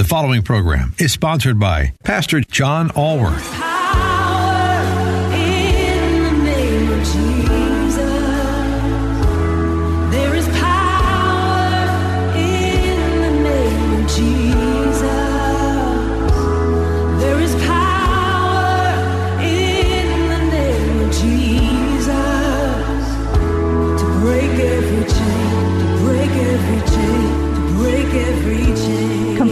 The following program is sponsored by Pastor John Allworth.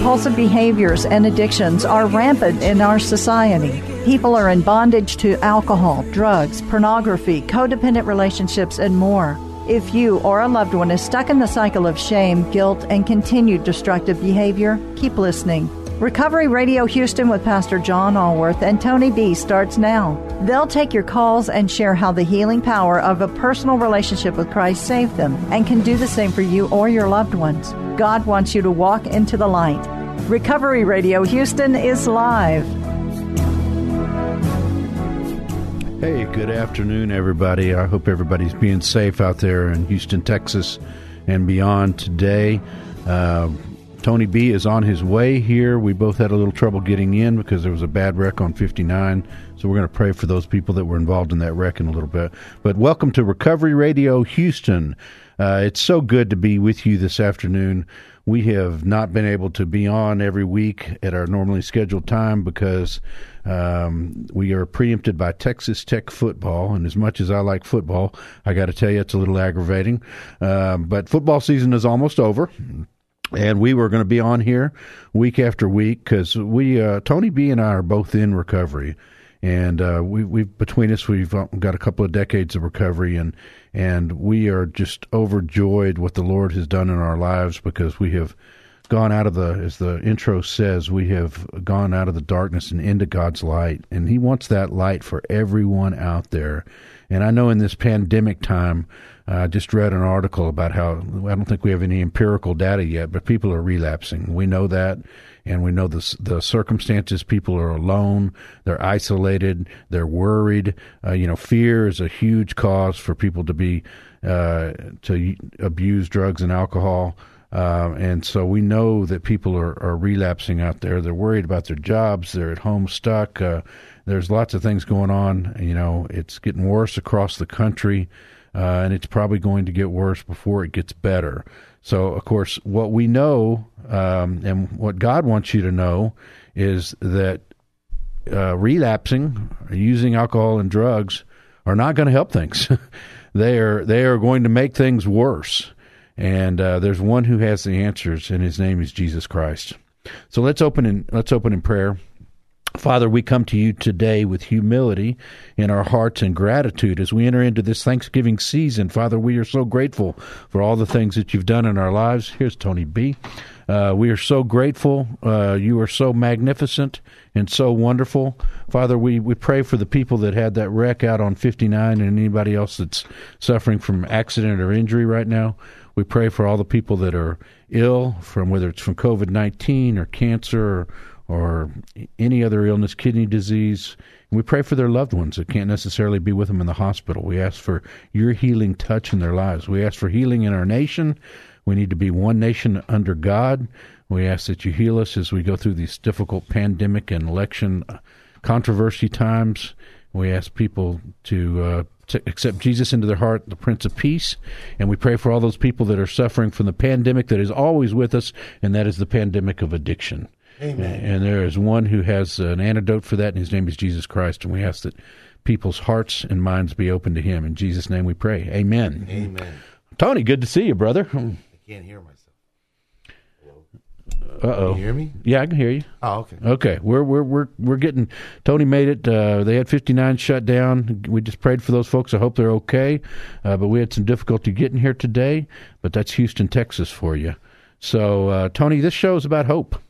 Compulsive behaviors and addictions are rampant in our society. People are in bondage to alcohol, drugs, pornography, codependent relationships, and more. If you or a loved one is stuck in the cycle of shame, guilt, and continued destructive behavior, keep listening. Recovery Radio Houston with Pastor John Allworth and Tony B starts now. They'll take your calls and share how the healing power of a personal relationship with Christ saved them and can do the same for you or your loved ones. God wants you to walk into the light. Recovery Radio Houston is live. Hey, good afternoon, everybody. I hope everybody's being safe out there in Houston, Texas, and beyond today. Uh, Tony B is on his way here. We both had a little trouble getting in because there was a bad wreck on 59. So we're going to pray for those people that were involved in that wreck in a little bit. But welcome to Recovery Radio Houston. Uh, it's so good to be with you this afternoon. We have not been able to be on every week at our normally scheduled time because um, we are preempted by Texas Tech football. And as much as I like football, I got to tell you, it's a little aggravating. Uh, but football season is almost over and we were going to be on here week after week because we uh, Tony B and I are both in recovery, and uh, we we between us we've uh, got a couple of decades of recovery, and and we are just overjoyed what the Lord has done in our lives because we have gone out of the as the intro says we have gone out of the darkness and into God's light, and He wants that light for everyone out there. And I know in this pandemic time, I uh, just read an article about how I don't think we have any empirical data yet, but people are relapsing. We know that, and we know the the circumstances. People are alone, they're isolated, they're worried. Uh, you know, fear is a huge cause for people to be uh, to abuse drugs and alcohol. Uh, and so we know that people are, are relapsing out there. They're worried about their jobs. They're at home stuck. Uh, there's lots of things going on. You know, it's getting worse across the country uh, and it's probably going to get worse before it gets better. So, of course, what we know um, and what God wants you to know is that uh, relapsing, using alcohol and drugs, are not going to help things. they are they are going to make things worse. And uh, there's one who has the answers, and his name is Jesus Christ. So let's open in let's open in prayer. Father, we come to you today with humility in our hearts and gratitude as we enter into this Thanksgiving season. Father, we are so grateful for all the things that you've done in our lives. Here's Tony B. Uh, we are so grateful. Uh, you are so magnificent and so wonderful. Father, we, we pray for the people that had that wreck out on 59 and anybody else that's suffering from accident or injury right now. We pray for all the people that are ill, from whether it's from COVID 19 or cancer or or any other illness, kidney disease. And we pray for their loved ones that can't necessarily be with them in the hospital. We ask for your healing touch in their lives. We ask for healing in our nation. We need to be one nation under God. We ask that you heal us as we go through these difficult pandemic and election controversy times. We ask people to, uh, to accept Jesus into their heart, the Prince of Peace. And we pray for all those people that are suffering from the pandemic that is always with us, and that is the pandemic of addiction. Amen. And there is one who has an antidote for that, and his name is Jesus Christ. And we ask that people's hearts and minds be open to him. In Jesus' name we pray. Amen. Amen. Tony, good to see you, brother. I can't hear myself. Uh oh. Can you hear me? Yeah, I can hear you. Oh, okay. Okay, we're we're we're we're getting. Tony made it. Uh, they had 59 shut down. We just prayed for those folks. I hope they're okay. Uh, but we had some difficulty getting here today. But that's Houston, Texas, for you. So, uh, Tony, this show is about hope.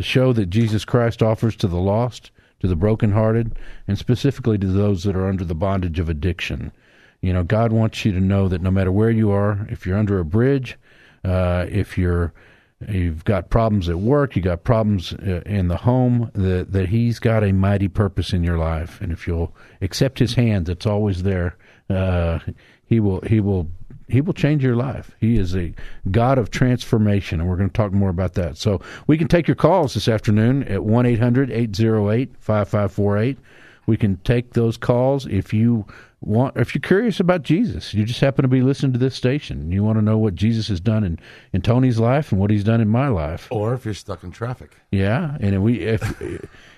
The show that Jesus Christ offers to the lost, to the brokenhearted, and specifically to those that are under the bondage of addiction. You know, God wants you to know that no matter where you are, if you're under a bridge, uh, if you're you've got problems at work, you got problems uh, in the home, that that He's got a mighty purpose in your life, and if you'll accept His hand, that's always there. Uh, he will He will he will change your life. He is a God of transformation, and we're going to talk more about that. So we can take your calls this afternoon at 1 800 808 5548. We can take those calls if you want if you're curious about Jesus, you just happen to be listening to this station and you want to know what Jesus has done in, in Tony's life and what he's done in my life. Or if you're stuck in traffic. Yeah, and we if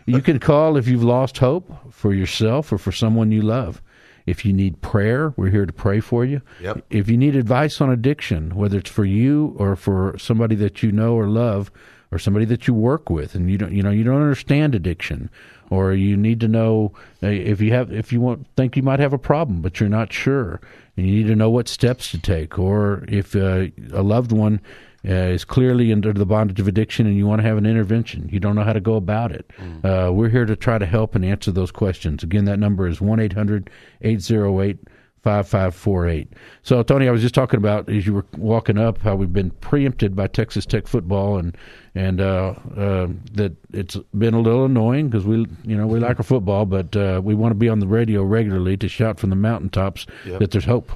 you can call if you've lost hope for yourself or for someone you love. If you need prayer, we're here to pray for you. Yep. If you need advice on addiction, whether it's for you or for somebody that you know or love or somebody that you work with and you don't you know you don't understand addiction or you need to know uh, if you have if you want think you might have a problem but you're not sure and you need to know what steps to take or if uh, a loved one uh, is clearly under the bondage of addiction and you want to have an intervention you don't know how to go about it uh, we're here to try to help and answer those questions again that number is 1-800-808 5548. So, Tony, I was just talking about as you were walking up how we've been preempted by Texas Tech football, and and uh, uh, that it's been a little annoying because we, you know, we like our football, but uh, we want to be on the radio regularly to shout from the mountaintops Yep. that there's hope.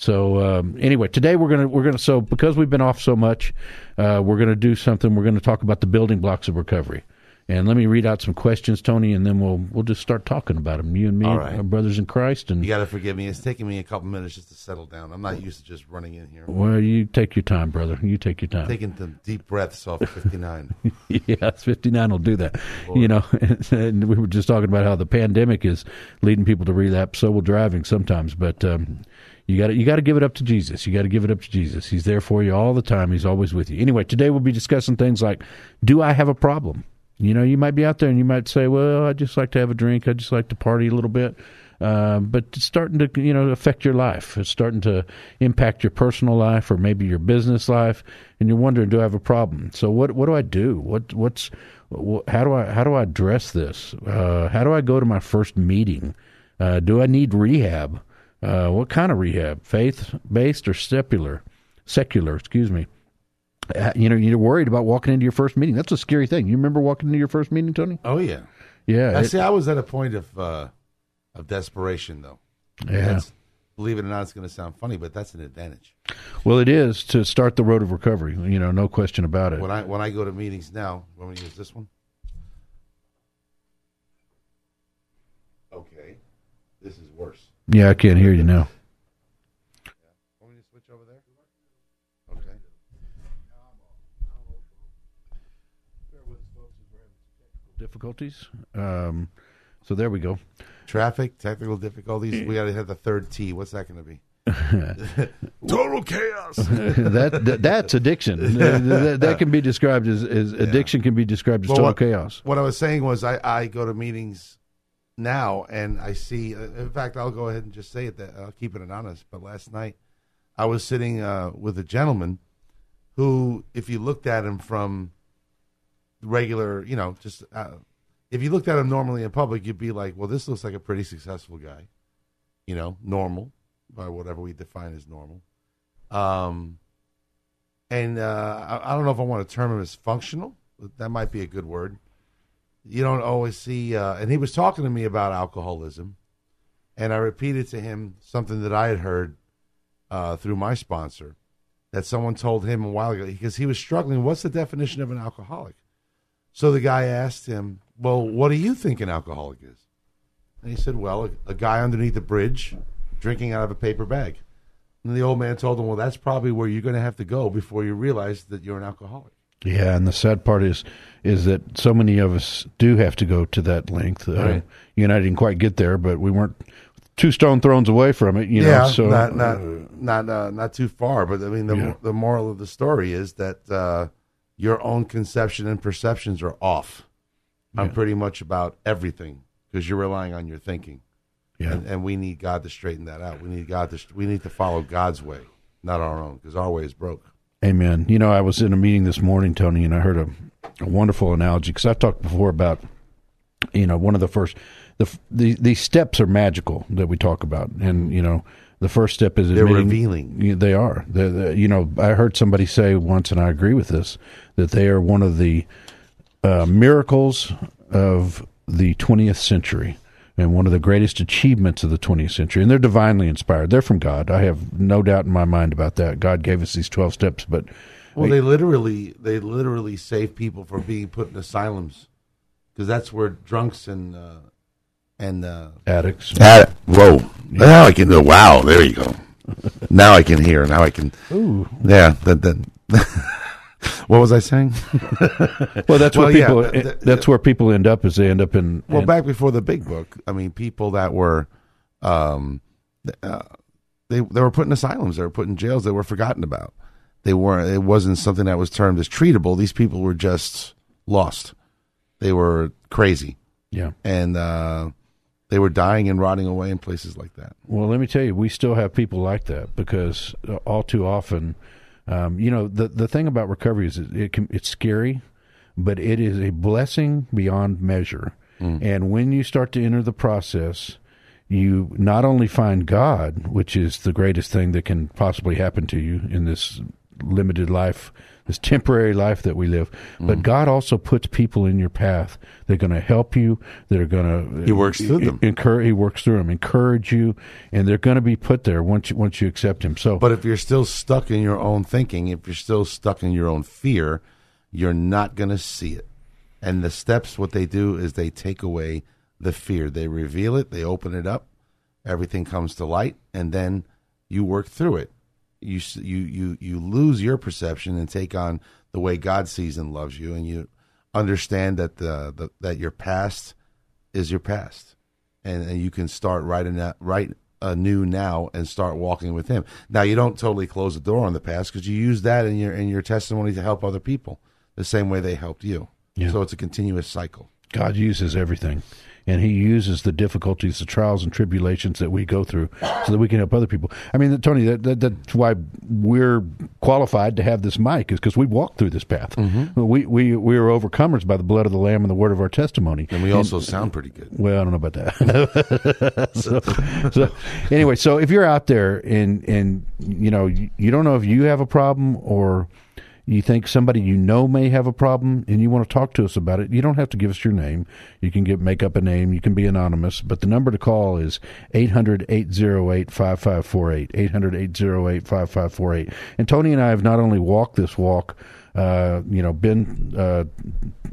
So um, anyway, today we're gonna we're gonna so because we've been off so much, uh, we're gonna do something. We're gonna talk about the building blocks of recovery. And let me read out some questions, Tony, and then we'll we'll just start talking about them. You and me, All right. our brothers in Christ, and You got to forgive me. It's taking me a couple minutes just to settle down. I'm not used to just running in here. Well, you take your time, brother. You take your time. Taking some deep breaths off 59. yeah, 59 will do that. You know, and we were just talking about how the pandemic is leading people to relapse. So will driving sometimes, but um, you got you got to give it up to Jesus. You got to give it up to Jesus. He's there for you all the time. He's always with you. Anyway, today we'll be discussing things like, do I have a problem? You know, you might be out there and you might say, well, I just like to have a drink. I just like to party a little bit. Um, but it's starting to, you know, affect your life. It's starting to impact your personal life or maybe your business life, and you're wondering, do I have a problem? So what what do I do? What what's wh- how do I how do I address this? Uh, how do I go to my first meeting? Uh, do I need rehab? Uh, what kind of rehab? Faith based or secular? Secular, excuse me. Uh, You know, you're worried about walking into your first meeting. That's a scary thing. You remember walking into your first meeting, Tony? Oh, yeah. Yeah, I see. I was at a point of uh, of desperation, though. yeah. That's- believe it or not, it's going to sound funny, but that's an advantage. Well, it is to start the road of recovery. You know, no question about it. When I when I go to meetings now, to use this one? Okay, this is worse. Yeah, I can't hear you now. Want me to switch over there? Okay. Difficulties. Um, so there we go. Traffic, technical difficulties. We got to have the third T. What's that going to be? Total chaos. that, that that's addiction. that, that can be described as, as addiction. Can be described as Well, total what- chaos. What I was saying was, I, I go to meetings now, and I see. uh, In fact, I'll go ahead and just say it. That I'll keep it anonymous. But last night, I was sitting uh, with a gentleman who, if you looked at him from regular, you know, just uh, if you looked at him normally in public, you'd be like, "Well, this looks like a pretty successful guy," you know, normal by whatever we define as normal. Um, and uh, I, I don't know if I want to term him as functional. That might be a good word. You don't always see, uh, and he was talking to me about alcoholism, and I repeated to him something that I had heard uh, through my sponsor that someone told him a while ago because he was struggling. What's the definition of an alcoholic? So the guy asked him, "Well, what do you think an alcoholic is?" And he said, "Well, a, a guy underneath a bridge, drinking out of a paper bag." And the old man told him, "Well, that's probably where you're going to have to go before you realize that you're an alcoholic." Yeah, and the sad part is is that so many of us do have to go to that length. Uh, Right. You and I didn't quite get there, but we weren't two stone throws away from it. You yeah, know, so not not not uh, not too far. But I mean, the Yeah. the moral of the story is that uh, your own conception and perceptions are off on pretty much about everything because you're relying on your thinking, yeah. and, and we need God to straighten that out. We need God to we need to follow God's way, not our own, because our way is broke. Amen. You know, I was in a meeting this morning, Tony, and I heard a, a wonderful analogy because I've talked before about, you know, one of the first, the, the these steps are magical that we talk about, and you know, the first step is They're revealing. They are. They're, they're- you know, I heard somebody say once, and I agree with this, that they are one of the uh, miracles of the 20th century and one of the greatest achievements of the 20th century. And they're divinely inspired. They're from God. I have no doubt in my mind about that. God gave us these 12 steps, but Well, they literally they literally save people from being put in asylums because that's where drunks and uh, and uh, addicts. That, whoa! Now I can. Wow! There you go. now I can hear. Now I can. Ooh. Yeah. That. that what was I saying? Well, that's Well, where people. th- th- that's where people end up. Is they end up in. Well, in- back before the big book, I mean, people that were, um, uh, they they were put in asylums, they were put in jails, they were forgotten about. They weren't. It wasn't something that was termed as treatable. These people were just lost. They were crazy, yeah. and uh, they were dying and rotting away in places like that. Well, let me tell you, we still have people like that because uh, all too often, um, you know, the the thing about recovery is it, it can, it's scary, but it is a blessing beyond measure. And when you start to enter the process, you not only find God, which is the greatest thing that can possibly happen to you in this limited life, this temporary life that we live, but mm. God also puts people in your path. They're going to help you. They're going to He works through them. encourage he works through them encourage you and they're going to be put there once you once you accept him so But if you're still stuck in your own thinking, if you're still stuck in your own fear, you're not going to see it. And the steps, what they do is they take away the fear. They reveal it, they open it up, everything comes to light, and then you work through it. You you you you lose your perception and take on the way God sees and loves you, and you understand that the, the that your past is your past, and, and you can start writing that right anew now and start walking with Him. Now you don't totally close the door on the past because you use that in your in your testimony to help other people the same way they helped you. Yeah. So it's a continuous cycle. god uses everything and he uses the difficulties the trials and tribulations that we go through so that we can help other people i mean tony that, that that's why we're qualified to have this mic is because we walked through this path mm-hmm. we we we are overcomers by the blood of the lamb and the word of our testimony And we also sound pretty good. Well, I don't know about that. so, so anyway, so if you're out there and and you know you, you don't know if you have a problem or you think somebody you know may have a problem and you want to talk to us about it, you don't have to give us your name. You can get make up a name. You can be anonymous, but the number to call is 800-808-5548. 800-808-5548. And Tony and I have not only walked this walk uh, you know, been, uh,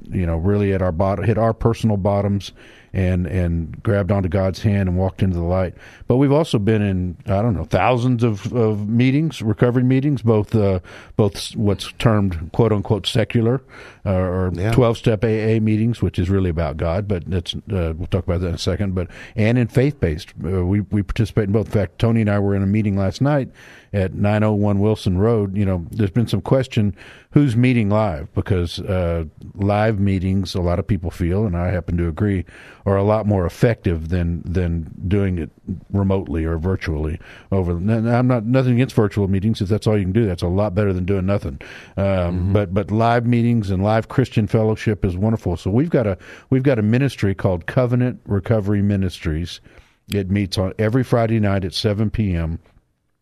you know, really at our bottom, hit our personal bottoms, and and grabbed onto God's hand and walked into the light. But we've also been in, I don't know, thousands of, of meetings, recovery meetings, both uh, both what's termed quote unquote secular uh, or Yeah. twelve step AA meetings, which is really about God. But that's uh, we'll talk about that in a second. But and in faith based, uh, we we participate in both. In fact, Tony and I were in a meeting last night at 901 Wilson Road. You know, there's been some question who's meeting live because uh, live meetings, a lot of people feel, and I happen to agree, are a lot more effective than than doing it remotely or virtually. Over, I'm not nothing against virtual meetings if that's all you can do. That's a lot better than doing nothing. Um, But but live meetings and live Christian fellowship is wonderful. So we've got a we've got a ministry called Covenant Recovery Ministries. It meets on every Friday night at 7 p.m.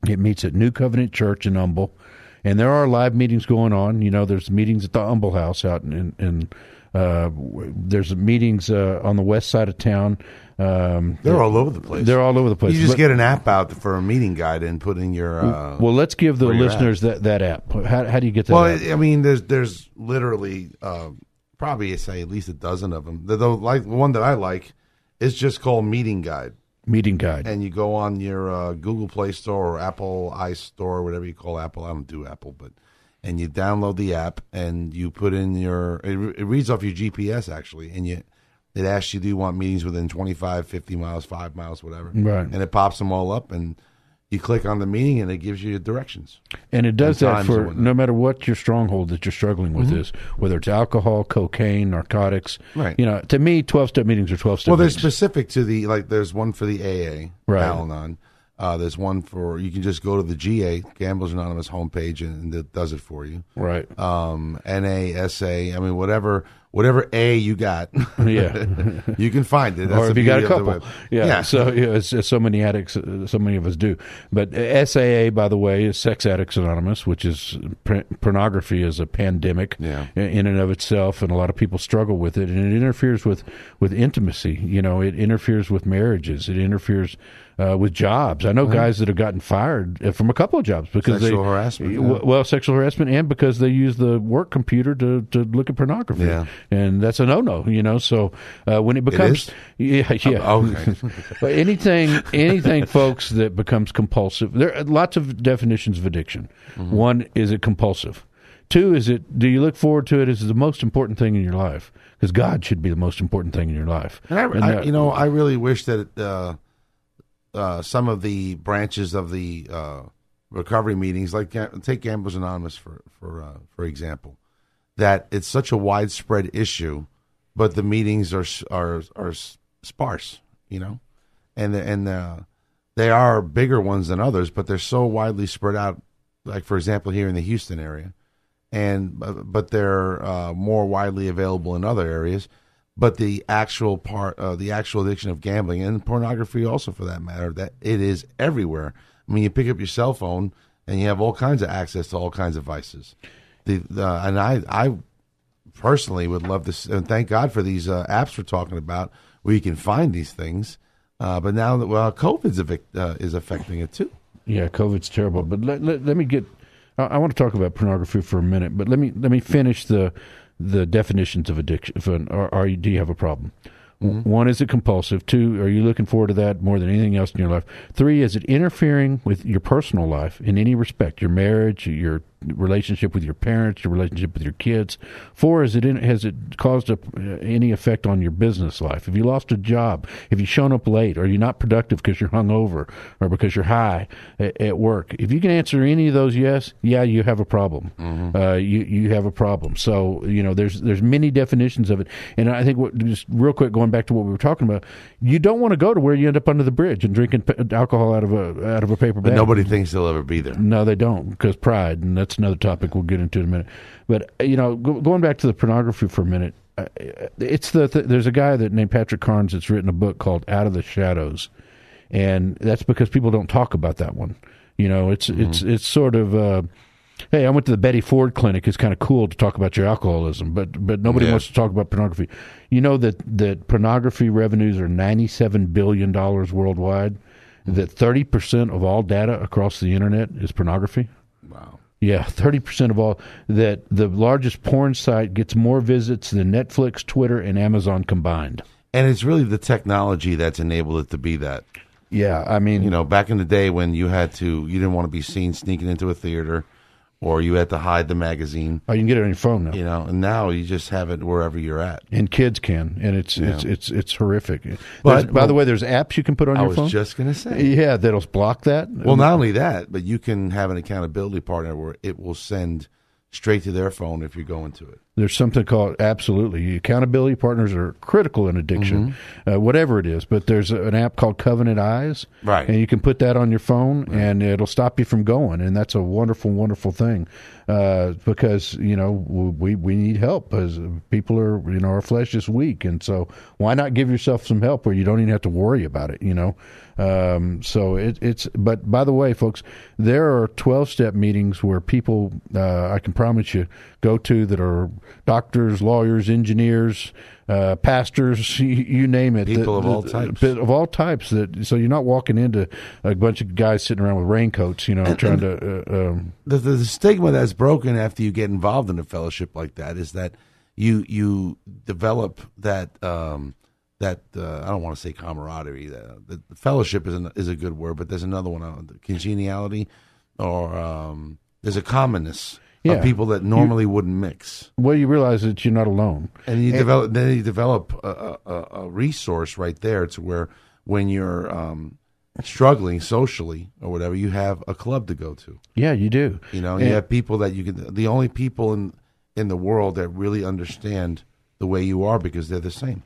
It meets at New Covenant Church in Humble, and there are live meetings going on. You know, there's meetings at the Humble House out in. in, uh, there's meetings uh, on the west side of town. Um, They're all over the place. They're all over the place. You just get an app out for a meeting guide and put in your. Uh, well, let's give the listeners that, that app. How, how do you get that? Well, app? I I mean, there's there's literally uh, probably say at least a dozen of them. The, the like the one that I like is just called Meeting Guide, Meeting guide. and you go on your uh, Google Play Store or Apple iStore, whatever you call Apple. I don't do Apple, but and you download the app and you put in your it, it reads off your GPS actually, and you it asks you do you want meetings within 25, 50 miles, five miles, whatever, Right. And it pops them all up and. You click on the meeting and it gives you directions. And it does and that for no matter what your stronghold that you're struggling with Mm-hmm. is, whether it's alcohol, cocaine, narcotics. Right. You know, to me, 12 step meetings are 12 step Well, they're meetings. specific to the like. There's one for the AA, Right. Al-Anon. Uh, there's one for you can just go to the GA Gamblers Anonymous homepage and, and it does it for you. Right. Um, NASA. I mean, whatever whatever A you got, Yeah. you can find it. That's or if you got a beauty of the couple, web. yeah. So you know, it's, it's so many addicts, uh, so many of us do. But uh, SAA, by the way, is Sex Addicts Anonymous, which is pr- pornography is a pandemic Yeah. in- and of itself, and a lot of people struggle with it, and it interferes with with intimacy. You know, it interferes with marriages. It interferes. Uh, with jobs, I know guys that have gotten fired uh, from a couple of jobs because Sexual they harassment, yeah. w- well, sexual harassment, and because they use the work computer to, to look at pornography, Yeah. And that's a no no. You know, so uh, when it becomes yeah yeah Oh, okay. but anything anything folks that becomes compulsive, there are lots of definitions of addiction. Mm-hmm. One is it compulsive. Two is it do you look forward to it? Is it the most important thing in your life? Because God should be the most important thing in your life. And I, And I, that- you know, I really wish that uh, uh, some of the branches of the uh, recovery meetings, like take Gamblers Anonymous for for uh, for example, that it's such a widespread issue, but the meetings are are are sparse, you know, and the, and uh, they are bigger ones than others, but they're so widely spread out. Like for example, here in the Houston area, and uh, but they're uh, more widely available in other areas. But the actual part, uh, the actual addiction of gambling and pornography, also for that matter, that it is everywhere. I mean, you pick up your cell phone and you have all kinds of access to all kinds of vices. The, and I, I personally would love to, s- and thank God for these uh, apps we're talking about, where you can find these things. Uh, but now that well, COVID's uh, is affecting it too. Yeah, COVID's terrible. But let, let, let me get. I, I want to talk about pornography for a minute, but let me let me finish the the definitions of addiction. Are, are you, do you have a problem? One is it compulsive. Two, are you looking forward to that more than anything else in your life? Three, is it interfering with your personal life in any respect? Your marriage, your relationship with your parents, your relationship with your kids. Four, is it in, has it caused a, any effect on your business life? Have you lost a job? Have you shown up late? Are you not productive because you're hungover or because you're high at, at work? If you can answer any of those yes, yeah, you have a problem. Uh, you you have a problem. So you know there's there's many definitions of it, and I think what, just real quick going back to what we were talking about, you don't want to go to where you end up under the bridge and drinking p- alcohol out of a out of a paper bag. But nobody thinks they'll ever be there. No, they don't because pride, and that's another topic we'll get into in a minute. But uh, you know, go, going back to the pornography for a minute, uh, it's the th- there's a guy that named Patrick Carnes that's written a book called Out of the Shadows, and that's because people don't talk about that one. You know, it's it's it's sort of. Uh, Hey, I went to the Betty Ford clinic. It's kind of cool to talk about your alcoholism, but but nobody Yeah. wants to talk about pornography. You know that that pornography revenues are ninety seven billion dollars worldwide. That thirty percent of all data across the internet is pornography. Wow. Yeah, thirty percent of all that the largest porn site gets more visits than Netflix, Twitter, and Amazon combined. And it's really the technology that's enabled it to be that. Yeah, I mean, You know, back in the day when you had to, you didn't want to be seen sneaking into a theater, or you had to hide the magazine. oh, you can get it on your phone now. You know, and now you just have it wherever you're at. and kids can, and it's it's Yeah. it's it's horrific. But- There's- by the way, there's apps you can put on I your was phone. just gonna say. yeah, that'll block that. Well, not only that, but you can have an accountability partner where it will send straight to their phone if you go into it. There's something called absolutely accountability partners are critical in addiction, uh, whatever it is. But there's an app called Covenant Eyes, Right. And you can put that on your phone, and it'll stop you from going, and that's a wonderful, wonderful thing. Uh, because you know we we need help as people are you know our flesh is weak, and so why not give yourself some help where you don't even have to worry about it, you know. Um, so it, it's but by the way, folks, there are twelve step meetings where people uh, I can promise you go to that are doctors, lawyers, engineers, uh, pastors, you, you name it. People The- of all the- types. of all types. That so you're not walking into a bunch of guys sitting around with raincoats, you know, trying to. Uh, um, the, the, the stigma that's broken after you get involved in a fellowship like that is that you you develop that um, that uh, I don't want to say camaraderie. The, the, the fellowship is an, is a good word, but there's another one, uh, congeniality, or um, there's a commonness Yeah. of people that normally wouldn't mix, well, you realize that you're not alone. and you develop then you develop a, a, a resource right there to where when you're um, struggling socially or whatever, you have a club to go to. Yeah, you do. You know, And- you have people that you can. The only people in in the world that really understand the way you are because they're the same.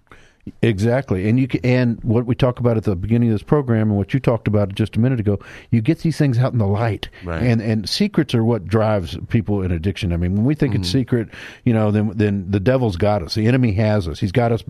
Exactly, and you can, and what we talk about at the beginning of this program, and what you talked about just a minute ago, you get these things out in the light, Right. and and secrets are what drives people in addiction. I mean, when we think it's secret, you know, then then the devil's got us, the enemy has us, he's got us,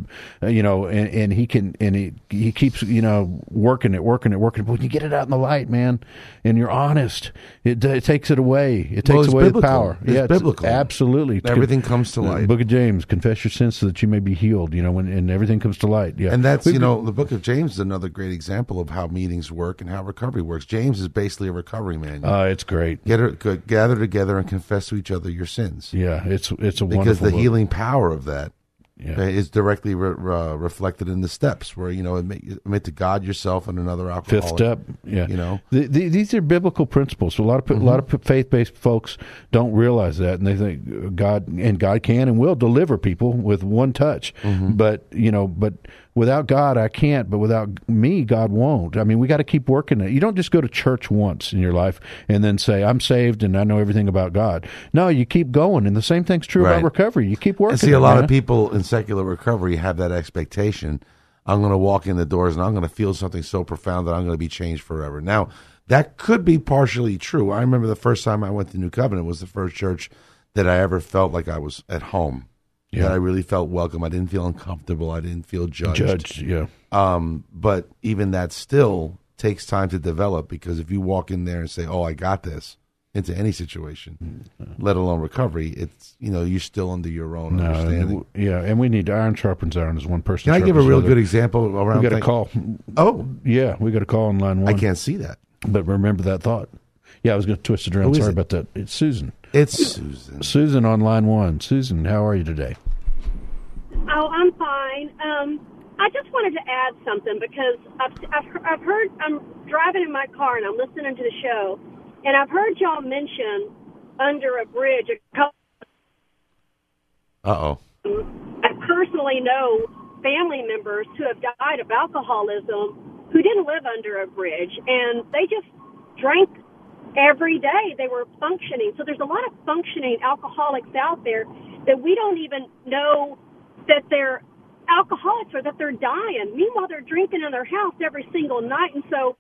uh, you know, and, and he can and he he keeps you know working it, working it, working it. But when you get it out in the light, man, and you're honest, it, it takes it away. It takes Well, it's away the power. It's yeah, biblical. absolutely. Everything comes to The light. Book of James, confess your sins so that you may be healed. You know, when and everything comes to light. Yeah, And that's We've you been- know the book of James is another great example of how meetings work and how recovery works. James is basically a recovery manual. Uh, it's great. Get her, gather together and confess to each other your sins, Yeah, it's it's a because the book. healing power of that Yeah. is directly re- uh, reflected in the steps where you know admit, admit to God yourself and another alcoholic. Fifth step, yeah. You know? the, the, these are biblical principles. So a lot of a lot of faith based folks don't realize that, and they think God and God can and will deliver people with one touch. But you know, but without God, I can't. But without me, God won't. I mean, we got to keep working it. You don't just go to church once in your life and then say, "I'm saved and I know everything about God." No, you keep going, and the same thing's true Right. about recovery. You keep working. And see, a lot man. of people in secular recovery have that expectation. I'm going to walk in the doors and I'm going to feel something so profound that I'm going to be changed forever. Now, that could be partially true. I remember the first time I went to New Covenant was the first church that I ever felt like I was at home. Yeah. That I really felt welcome. I didn't feel uncomfortable. I didn't feel judged. Judge, yeah. Um, but even that still takes time to develop because if you walk in there and say, "Oh, I got this," into any situation, let alone recovery, it's you know you're still under your own No, understanding. and, yeah, and we need iron sharpens iron as one person. Can I give a real another. good example around? We got a call. Oh, Yeah, we got a call on line one. I can't see that. But remember that thought. Yeah, I was going to twist it around. Who Sorry about that. It's Susan. It's Susan. Susan on line one. Susan, how are you today? Oh, I'm fine. Um, I just wanted to add something because I've, I've, I've heard, I'm driving in my car and I'm listening to the show, and I've heard y'all mention under a bridge a couple. Uh oh. I personally know family members who have died of alcoholism who didn't live under a bridge and they just drank every day. They were functioning. So there's a lot of functioning alcoholics out there that we don't even know that they're alcoholics or that they're dying. Meanwhile, they're drinking in their house every single night. And so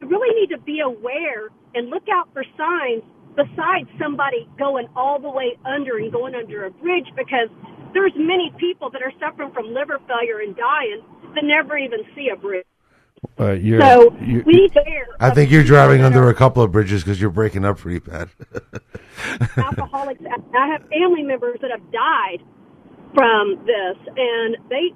we really need to be aware and look out for signs besides somebody going all the way under and going under a bridge because there's many people that are suffering from liver failure and dying that never even see a bridge. Uh, you're, So you're- we need to aware I think you're driving under a couple of bridges because you're breaking up pretty bad. alcoholics. I have family members that have died from this, and they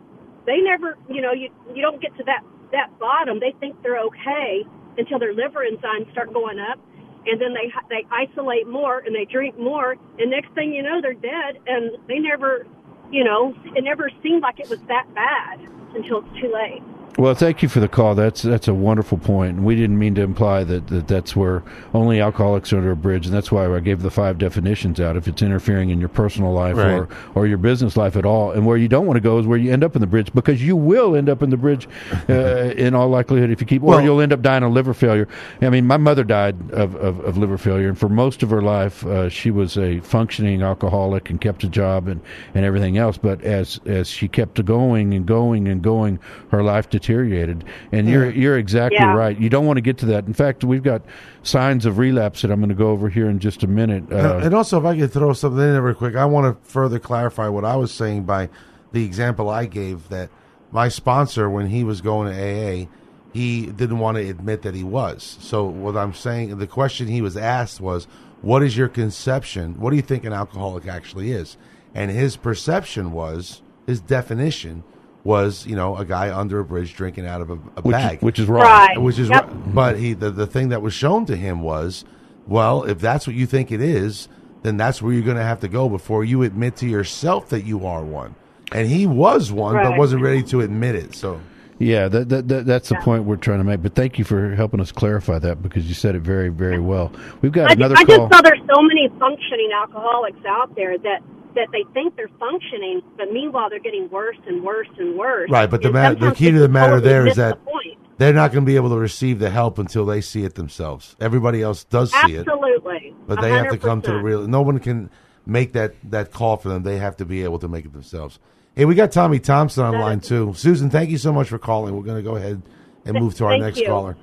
they never, you know, you you don't get to that that bottom. They think they're okay until their liver enzymes start going up, and then they they isolate more and they drink more, and next thing you know, they're dead, and they never, you know, it never seemed like it was that bad until it's too late. Well, thank you for the call. That's that's a wonderful point. We didn't mean to imply that, that that's where only alcoholics are under a bridge, and that's why I gave the five definitions out. If it's interfering in your personal life or, Right. or your business life at all, and where you don't want to go is where you end up in the bridge, because you will end up in the bridge uh, in all likelihood if you keep, or Well- you'll end up dying of liver failure. I mean, my mother died of, of, of liver failure, and for most of her life, uh, she was a functioning alcoholic and kept a job and, and everything else. But as as she kept going and going and going, her life deteriorated. And you're you're exactly Yeah. right. You don't want to get to that. In fact, we've got signs of relapse that I'm going to go over here in just a minute. Uh, and also, if I could throw something in there real quick, I want to further clarify what I was saying by the example I gave that my sponsor, when he was going to AA, he didn't want to admit that he was. So, what I'm saying, the question he was asked was, What is your conception? What do you think an alcoholic actually is? And his perception was, his definition was, you know, a guy under a bridge drinking out of a, a which, bag which is wrong. Right. which is Yep. right. But he the, the thing that was shown to him was, well, if that's what you think it is, then that's where you're going to have to go before you admit to yourself that you are one. And he was one, but wasn't ready to admit it. So Yeah, that, that, that that's the point we're trying to make. But thank you for helping us clarify that because you said it very very well. We've got I, another I call. just know there's so many functioning alcoholics out there that that they think they're functioning, but meanwhile they're getting worse and worse and worse. right, but the ma- the key to the matter there is that the they're not going to be able to receive the help until they see it themselves. Everybody else does see it, Absolutely, but they have to come to the real. No one can. make that that call for them. They have to be able to make it themselves. Hey, we got Tommy Thompson on line too. Susan, thank you so much for calling. We're going to go ahead and move to our Thank next you. caller.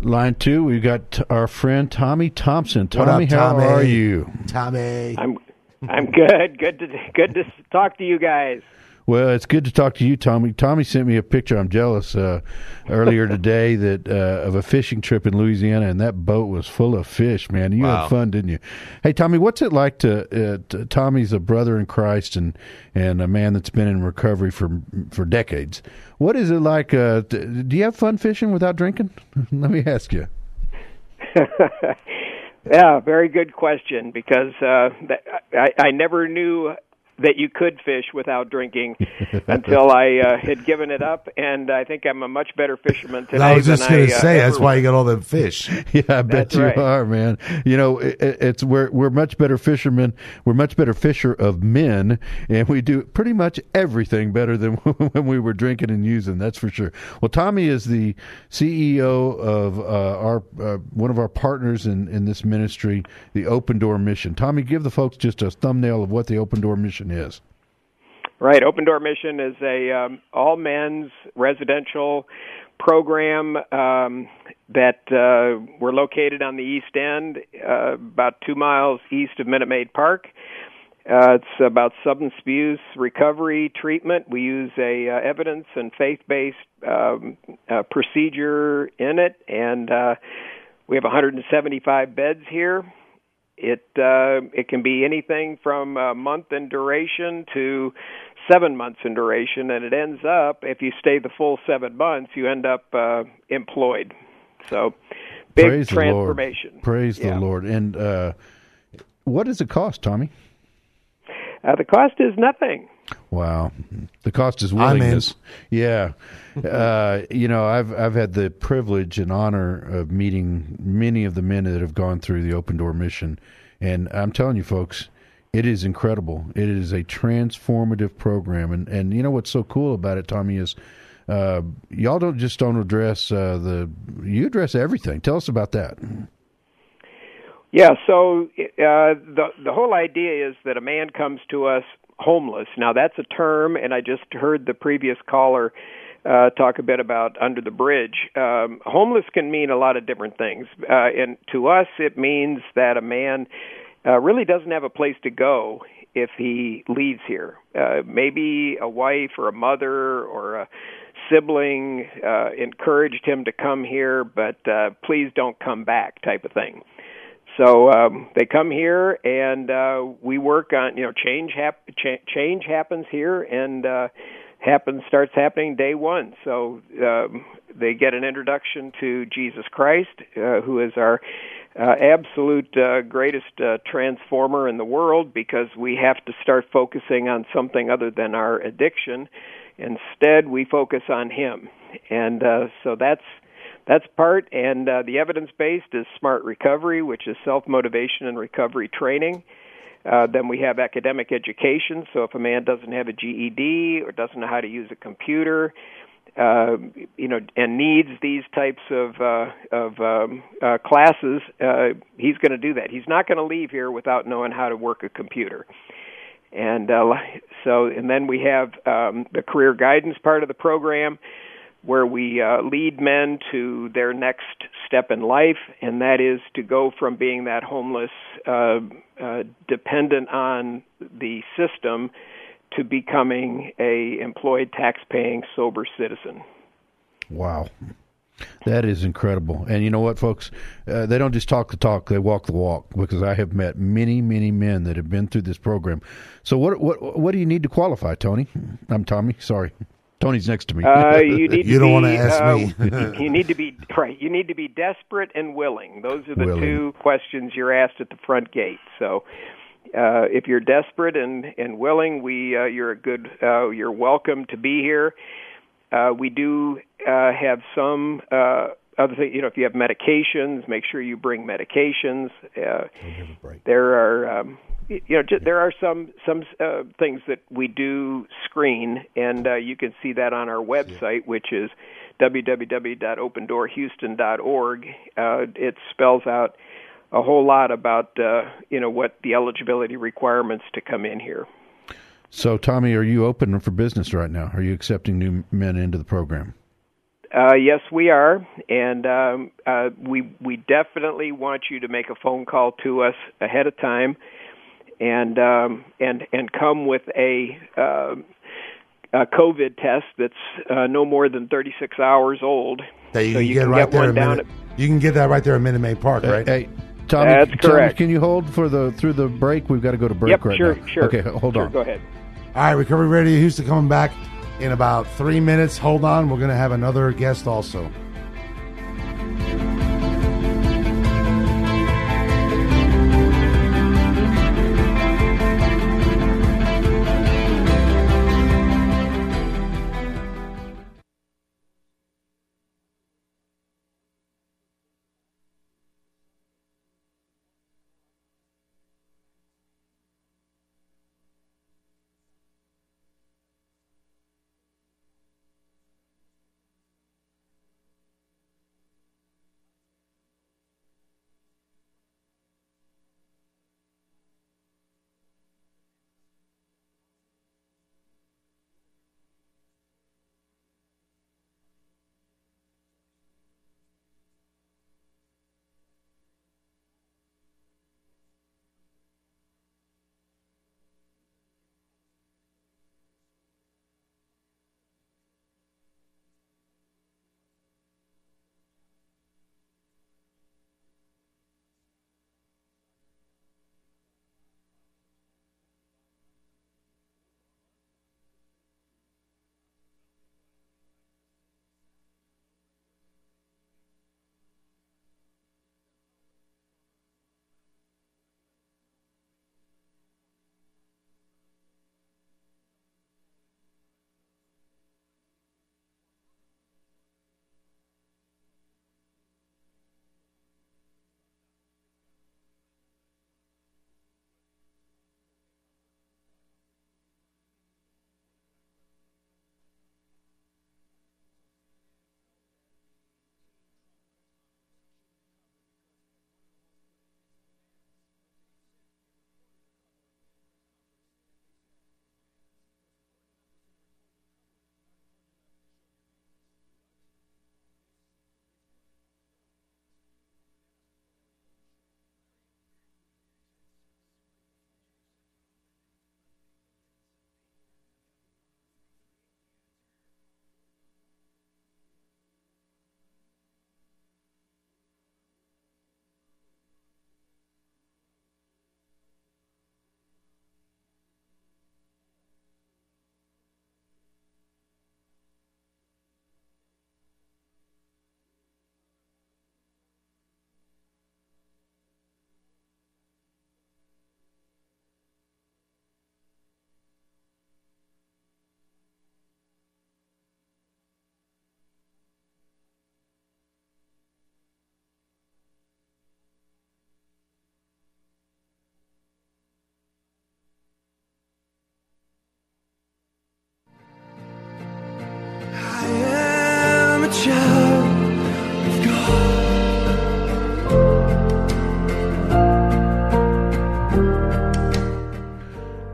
Line two, we've got our friend Tommy Thompson. What Tommy, up, how Tommy? are you? Tommy. I'm I'm good. Good to good to talk to you guys. Well, it's good to talk to you, Tommy. Tommy sent me a picture. I'm jealous. Uh, earlier today, that uh, of a fishing trip in Louisiana, and that boat was full of fish. Man, you Wow. had fun, didn't you? Hey, Tommy, what's it like to? Uh, t- Tommy's a brother in Christ and and a man that's been in recovery for for decades. What is it like? Uh, t- do you have fun fishing without drinking? Let me ask you. Yeah, very good question because uh, I, I never knew that you could fish without drinking until I uh, had given it up, and I think I'm a much better fisherman today. I was just going to I, uh, say that's why you got all them fish. Yeah, I bet That's you right. are, man. You know, it, it- it's we're we're much better fishermen. We're much better fisher of men, and we do pretty much everything better than when we were drinking and using. That's for sure. Well, Tommy is the CEO of uh, our uh, one of our partners in in this ministry, the Open Door Mission. Tommy, give the folks just a thumbnail of what the Open Door Mission is. Right. Open Door Mission is a um, all men's residential program um, that uh, we're located on the East End, uh, about two miles east of Minute Maid Park. Uh, it's about substance abuse recovery treatment. We use a uh, evidence and faith-based um, uh, procedure in it, and uh, we have 175 beds here. It uh, it can be anything from a month in duration to seven months in duration, and it ends up if you stay the full seven months, you end up uh, employed. So big Praise transformation. the. Praise Yeah. the Lord. And uh, what does it cost, Tommy? Uh, the cost is nothing. Wow, the cost is I'm willingness. Yeah, uh, you know, I've I've had the privilege and honor of meeting many of the men that have gone through the Open Door mission, and I'm telling you, folks, it is incredible. It is a transformative program, and and you know what's so cool about it, Tommy, is uh, y'all don't just don't address uh, the you address everything. Tell us about that. Yeah, so uh, the the whole idea is that a man comes to us homeless. Now that's a term, and I just heard the previous caller uh, talk a bit about under the bridge. Um, homeless can mean a lot of different things, uh, and to us, it means that a man uh, really doesn't have a place to go if he leaves here. Uh, maybe a wife or a mother or a sibling uh, encouraged him to come here, but uh, please don't come back, type of thing. So um, they come here, and uh, we work on you know change. Hap- cha- change happens here, and uh, happens starts happening day one. So um, they get an introduction to Jesus Christ, uh, who is our uh, absolute uh, greatest uh, transformer in the world, because we have to start focusing on something other than our addiction. Instead, we focus on Him, and uh, so that's that's part, and uh, the evidence based is smart recovery, which is self motivation and recovery training. Uh, then we have academic education. So if a man doesn't have a GED or doesn't know how to use a computer, uh, you know, and needs these types of uh, of um, uh, classes, uh, he's going to do that. He's not going to leave here without knowing how to work a computer. And uh, so, and then we have um, the career guidance part of the program where we uh, lead men to their next step in life, and that is to go from being that homeless, uh, uh, dependent on the system, to becoming a employed, tax-paying, sober citizen. Wow. That is incredible. And you know what, folks? Uh, they don't just talk the talk; they walk the walk. Because I have met many, many men that have been through this program. So, what, what, what do you need to qualify, Tony? I'm Tommy. Sorry, Tony's next to me. Uh, you need You to don't be, wanna ask uh, me. you need to be right. You need to be desperate and willing. Those are the Willing. two questions you're asked at the front gate. So, uh, if you're desperate and and willing, we uh, you're a good. Uh, you're welcome to be here. Uh, we do uh, have some uh, other things. You know, if you have medications, make sure you bring medications. Uh, there are, um, y- you know, ju- there are some some uh, things that we do screen, and uh, you can see that on our website, which is www.opendoorhouston.org. Uh, it spells out a whole lot about uh, you know what the eligibility requirements to come in here. So, Tommy, are you open for business right now? Are you accepting new men into the program? Uh, yes, we are, and um, uh, we we definitely want you to make a phone call to us ahead of time, and um, and and come with a, uh, a COVID test that's uh, no more than 36 hours old. That you so can you get can right get there. one down Minute, you can get that right there in Minute Maid Park, Hey, right? hey, Tommy, That's Tommy, correct. can you hold for the through the break? We've got to go to break Yep, right sure, now. sure. Okay, hold Sure, on. Go ahead. All right, Recovery Radio Houston coming back in about three minutes. Hold on, we're going to have another guest also.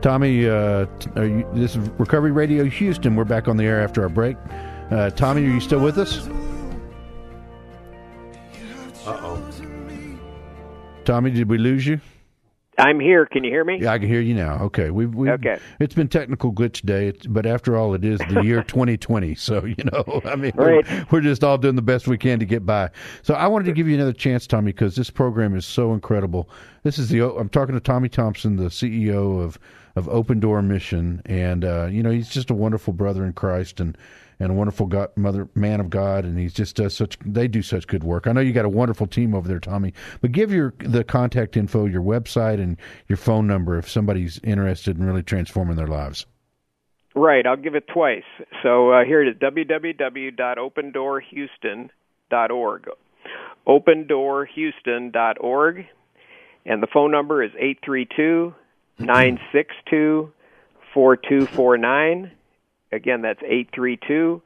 Tommy, uh, are you, this is Recovery Radio Houston. We're back on the air after our break. Uh, Tommy, are you still with us? Uh oh. Tommy, did we lose you? I'm here. Can you hear me? Yeah, I can hear you now. Okay, we've, we've Okay. It's been technical glitch day, it's, but after all, it is the year 2020. So you know, I mean, Right. we're, we're just all doing the best we can to get by. So I wanted to give you another chance, Tommy, because this program is so incredible. This is the I'm talking to Tommy Thompson, the CEO of of Open Door Mission, and uh, you know he's just a wonderful brother in Christ and and a wonderful God, mother man of God, and he's just does such they do such good work. I know you got a wonderful team over there, Tommy. But give your the contact info, your website, and your phone number if somebody's interested in really transforming their lives. Right, I'll give it twice. So uh, here it is www.opendoorhouston.org. Opendoorhouston.org. And the phone number is 832 962 4249. Again, that's 832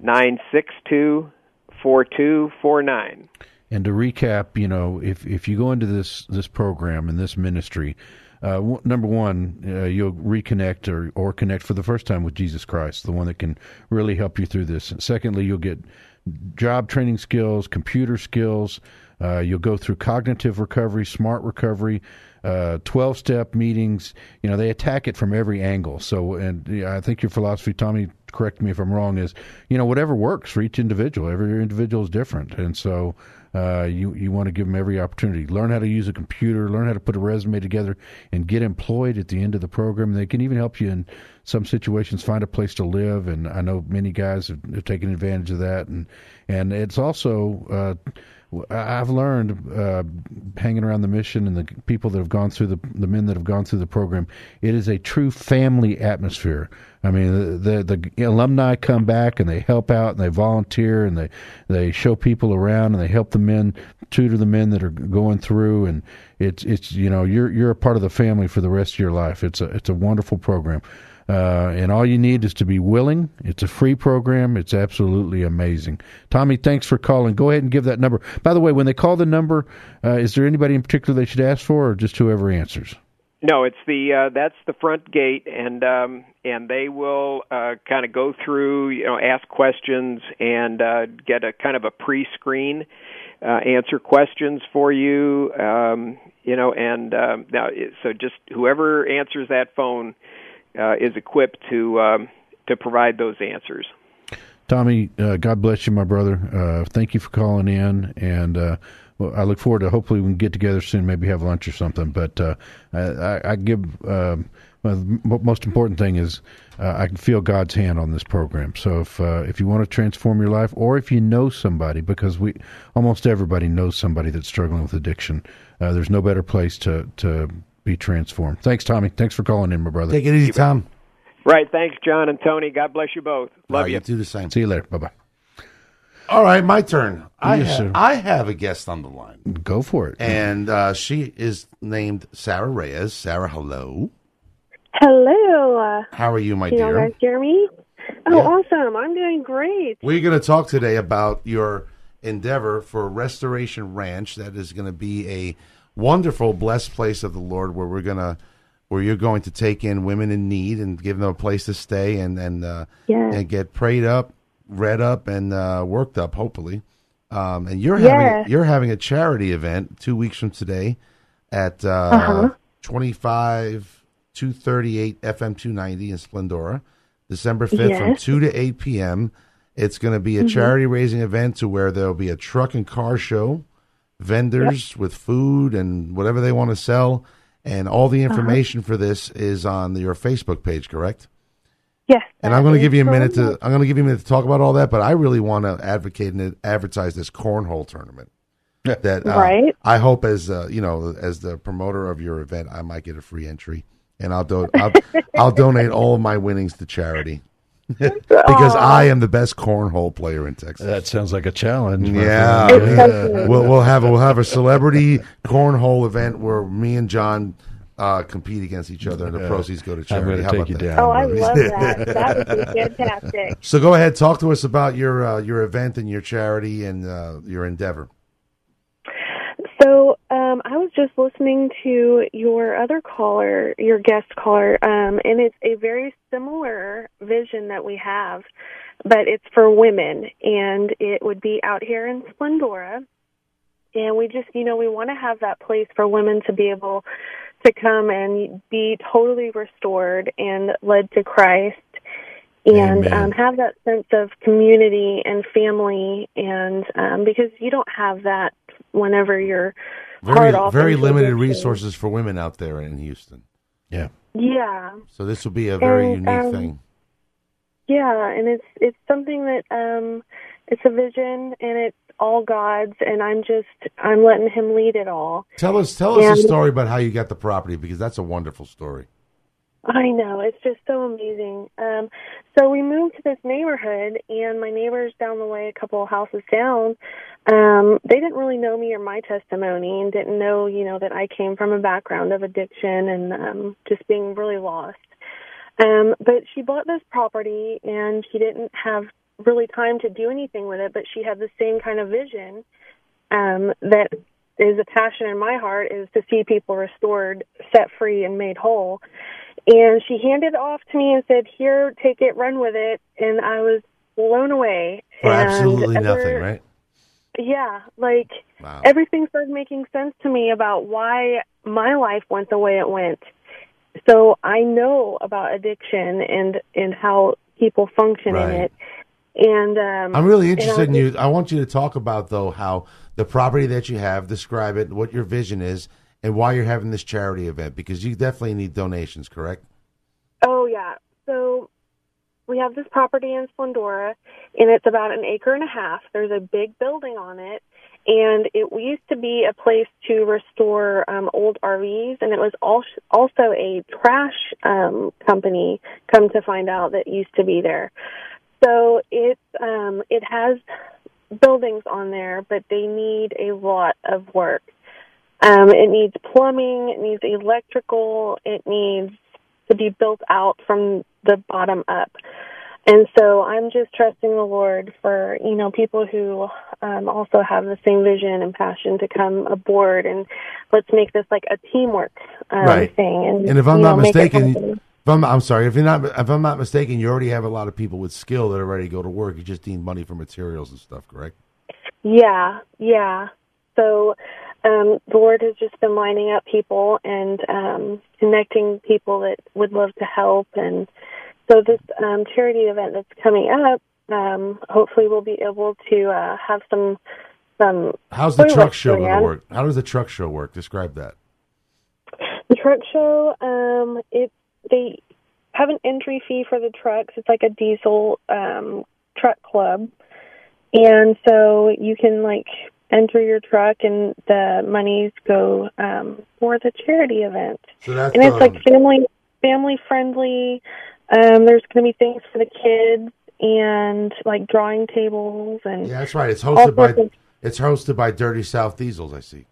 962 4249. And to recap, you know, if if you go into this this program and this ministry, uh, w- number one, uh, you'll reconnect or or connect for the first time with Jesus Christ, the one that can really help you through this. Secondly, you'll get job training skills, computer skills. Uh, you'll go through cognitive recovery, smart recovery, twelve uh, step meetings. You know, they attack it from every angle. So, and yeah, I think your philosophy, Tommy, correct me if I'm wrong, is you know whatever works for each individual. Every individual is different, and so uh, you you want to give them every opportunity. Learn how to use a computer. Learn how to put a resume together and get employed at the end of the program. They can even help you in some situations find a place to live. And I know many guys have, have taken advantage of that. And and it's also uh, I've learned uh, hanging around the mission and the people that have gone through the the men that have gone through the program. It is a true family atmosphere. I mean, the, the, the alumni come back and they help out and they volunteer and they they show people around and they help the men tutor the men that are going through and it's it's you know you're you're a part of the family for the rest of your life. It's a it's a wonderful program. Uh, and all you need is to be willing. It's a free program. It's absolutely amazing. Tommy, thanks for calling. Go ahead and give that number. By the way, when they call the number, uh, is there anybody in particular they should ask for, or just whoever answers? No, it's the uh, that's the front gate, and um, and they will uh, kind of go through, you know, ask questions and uh, get a kind of a pre-screen, uh, answer questions for you, um, you know, and um, now so just whoever answers that phone uh, is equipped to um, to provide those answers. Tommy, uh, God bless you, my brother. Uh, thank you for calling in, and uh, well, I look forward to hopefully we can get together soon, maybe have lunch or something. But uh, I, I, give um, well, the most important thing is uh, I can feel God's hand on this program. So if uh, if you want to transform your life, or if you know somebody, because we almost everybody knows somebody that's struggling with addiction, there's no better place to to be transformed. Thanks, Tommy. Thanks for calling in, my brother. Take it easy, Tom. Right. Thanks, John and Tony. God bless you both. Love right, you. you. Do the same. See you later. Bye bye. All right, my turn. I, Yes, ha- I have a guest on the line, Go for it. and uh, she is named Sarah Reyes. Sarah, hello. Hello. How are you, my Can you dear? guys hear me? Oh, Yeah. awesome. I'm doing great. We're going to talk today about your endeavor for Restoration Ranch. That is going to be a wonderful, blessed place of the Lord, where we're going to, where you're going to take in women in need and give them a place to stay and and uh, and get prayed up, read up, and uh, worked up. Hopefully, um, and you're having you're having a charity event two weeks from today at uh, Uh-huh. 25 238 FM 290 in Splendora, December 5th from 2 to 8 p.m. It's going to be a Mhm. charity raising event to where there'll be a truck and car show, vendors with food and whatever they want to sell, and all the Uh-huh. information for this is on your Facebook page, correct? Yes. And I'm going to give you a minute to I'm going to give you a minute to talk about all that, but I really want to advocate and advertise this cornhole tournament. That uh, Right. I hope as uh, you know as the promoter of your event, I might get a free entry, and I'll do I'll, I'll donate all of my winnings to charity because I am the best cornhole player in Texas. That sounds like a challenge. my Yeah, we'll we'll have we'll have a celebrity cornhole event where me and John uh, compete against each other, and the Yeah. proceeds go to I'm charity. How take about you that? down. Oh, I love that. That would be fantastic. So go ahead, talk to us about your uh, your event and your charity and uh, your endeavor. Was just listening to your other caller, your guest caller, um, and it's a very similar vision that we have, but it's for women, and it would be out here in Splendora. And we just, you know, we want to have that place for women to be able to come and be totally restored and led to Christ. And um, have that sense of community and family. And um, because you don't have that whenever you're Very hard off very limited resources for women out there in Houston. Yeah. yeah So this will be a very And, unique um, thing. yeah and it's it's something that um it's a vision and it's all god's and i'm just i'm letting him lead it all Tell us tell us and- a story about how you got the property because that's a wonderful story. I know it's just so amazing. Um, so we moved to this neighborhood, and my neighbors down the way, a couple of houses down, um, they didn't really know me or my testimony, and didn't know, you know, that I came from a background of addiction and um, just being really lost. Um, but she bought this property, and she didn't have really time to do anything with it, but she had the same kind of vision. um, that is a passion in my heart is to see people restored, set free, and made whole. And she handed it off to me and said, "Here, take it, run with it." And I was blown away. For and absolutely ever- nothing, right? Yeah, like Wow. everything started making sense to me about why my life went the way it went. So I know about addiction and and how people function in it. And um I'm really interested in you. I want you to talk about though how the property that you have, describe it, what your vision is, and why you're having this charity event because you definitely need donations, correct? Oh yeah. So we have this property in Splendora, and it's about an acre and a half. There's a big building on it, and it used to be a place to restore um, old RVs, and it was al- also a trash um, company. Come to find out that used to be there. So it um, it has buildings on there, but they need a lot of work. Um, it needs plumbing, it needs electrical, it needs to be built out from the bottom up. And so I'm just trusting the Lord for, you know, people who um, also have the same vision and passion to come aboard and let's make this like a teamwork um, Right. thing. And, And if I'm you know, not mistaken, if I'm, I'm sorry, if you're not, if I'm not mistaken, you already have a lot of people with skill that are ready to go to work. You just need money for materials and stuff, correct? Yeah, yeah. So um, the Lord has just been lining up people and um, connecting people that would love to help. And so this um, charity event that's coming up, um, hopefully we'll be able to uh, have some some. How's the truck show going to work? How does the truck show work? Describe that. The truck show, um, it they have an entry fee for the trucks. It's like a diesel um, truck club, and so you can like enter your truck, and the monies go um, for the charity event. So that's and it's um, like family family friendly. Um, there's going to be things for the kids and like drawing tables and yeah, that's right. It's hosted by of- it's hosted by Dirty South Diesels. I see.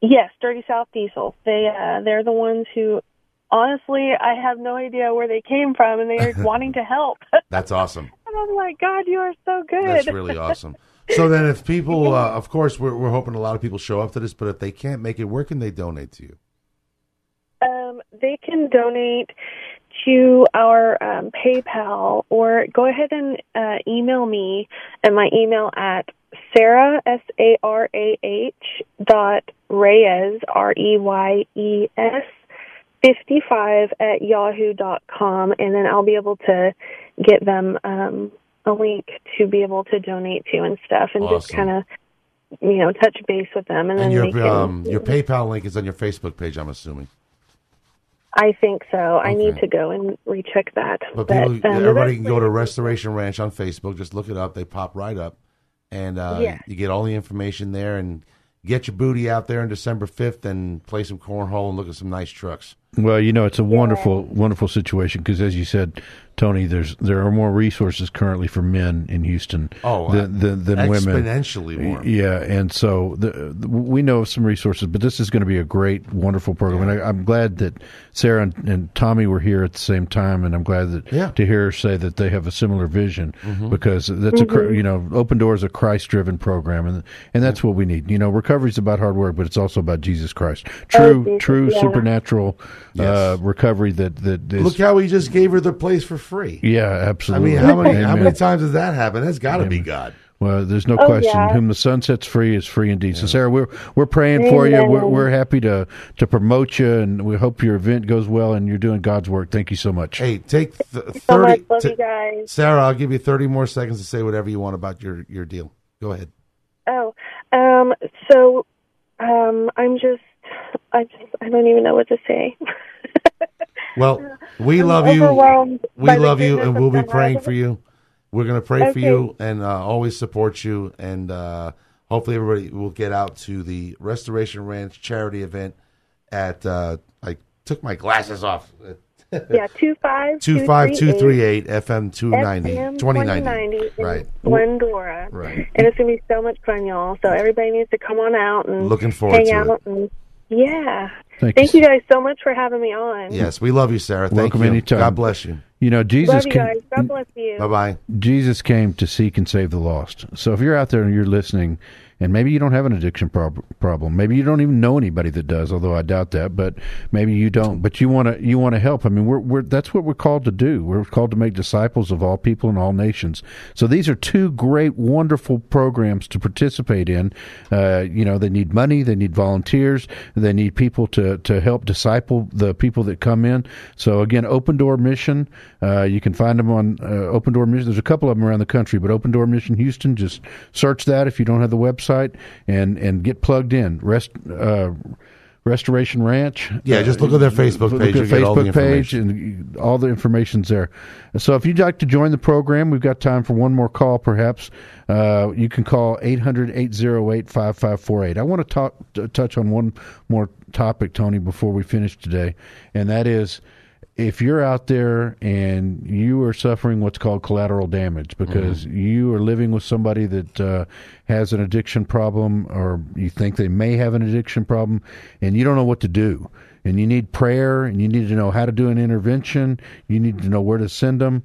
Yes, Dirty South Diesel. They uh, they're the ones who, honestly, I have no idea where they came from, and they are wanting to help. That's awesome. and I'm like, God, you are so good. That's really awesome. So then, if people, uh, of course, we're, we're hoping a lot of people show up to this, but if they can't make it, where can they donate to you? Um, they can donate to our um, PayPal or go ahead and uh, email me at my email at Sarah S A R A H dot Reyes R E Y E S fifty five at yahoo dot com, and then I'll be able to get them um, a link to be able to donate to and stuff, and just kind of you know touch base with them, and, And then your they can. um, your PayPal link is on your Facebook page. I'm assuming. I think so. I need to go and recheck that. But But, people, um, everybody can go to Restoration Ranch on Facebook. Just look it up; they pop right up, and uh, Yeah. you get all the information there. And get your booty out there on December fifth and play some cornhole and look at some nice trucks. Well, you know, it's a wonderful, wonderful situation because, as you said, Tony, there's there are more resources currently for men in Houston Oh, than, than, than women. exponentially more. Yeah, and so the, the, we know of some resources, but this is going to be a great, wonderful program. And I, I'm glad that Sarah and, and Tommy were here at the same time, and I'm glad that Yeah. to hear her say that they have a similar vision Mhm. because that's a you know, Open Doors is a Christ-driven program, and and that's what we need. You know, recovery is about hard work, but it's also about Jesus Christ. True, Jesus, true yeah. supernatural uh, recovery that that is. Look how he just gave her the place for free. yeah, absolutely. I mean, how many how many times has that happened? That's got to be God. Well, there's no Oh, question. yeah. Whom the sun sets free is free indeed. So, Sarah, we're we're praying for you. We're, we're happy to to promote you, and we hope your event goes well. And you're doing God's work. Thank you so much. Hey, take th- so much. thirty. Love t- you guys. Sarah, I'll give you thirty more seconds to say whatever you want about your your deal. Go ahead. Oh, um, so um, I'm just, I just, I don't even know what to say. Well, we I'm love you. We love you, and we'll be praying for you. We're going to pray for you and uh, always support you. And uh, hopefully, everybody will get out to the Restoration Ranch charity event at. Uh, I took my glasses off. yeah, two five Two five two three eight FM two ninety twenty 2090 Right. Splendora. Right. And it's gonna be so much fun, y'all. So everybody needs to come on out and Looking forward hang to out and yeah. Thank Thank you. you guys so much for having me on. Yes, we love you, Sarah. Thank Welcome you. anytime. God bless you. You know, Jesus Love you can. guys. God bless you. Bye bye. Jesus came to seek and save the lost. So if you're out there and you're listening and maybe you don't have an addiction prob- problem. Maybe you don't even know anybody that does, although I doubt that. But maybe you don't. But you want to you want to help. I mean, we're, we're that's what we're called to do. We're called to make disciples of all people and all nations. So these are two great, wonderful programs to participate in. Uh, you know, they need money, they need volunteers, they need people to to help disciple the people that come in. So again, Open Door Mission. Uh, you can find them on uh, Open Door Mission. There's a couple of them around the country, but Open Door Mission Houston. Just search that if you don't have the website and and get plugged in. Rest. Uh, Restoration Ranch. Yeah, just look at their Facebook Look page. at all the Facebook page, and all the information's there. So if you'd like to join the program, we've got time for one more call, perhaps. Uh, you can call 800-808-5548. I want to talk to touch on one more topic, Tony, before we finish today, and that is if you're out there and you are suffering what's called collateral damage because you are living with somebody that uh, has an addiction problem or you think they may have an addiction problem and you don't know what to do. And you need prayer and you need to know how to do an intervention. You need to know where to send them.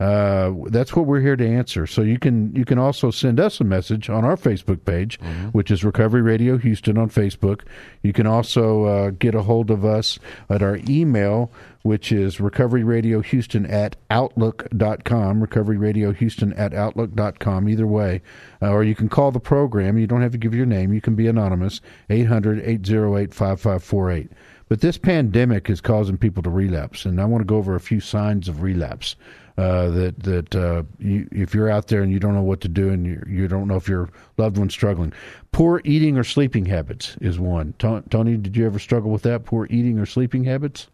Uh, that's what we're here to answer. So you can you can also send us a message on our facebook page which is recovery radio houston on facebook. You can also uh, get a hold of us at our email which is recovery radio houston at outlook.com recovery radio houston at outlook.com either way uh, or you can call the program you don't have to give your name you can be anonymous 800-808-5548 but this pandemic is causing people to relapse, and I want to go over a few signs of relapse. Uh, that that uh, you, if you're out there and you don't know what to do, and you, you don't know if your loved one's struggling, poor eating or sleeping habits is one. Tony, did you ever struggle with that? Poor eating or sleeping habits?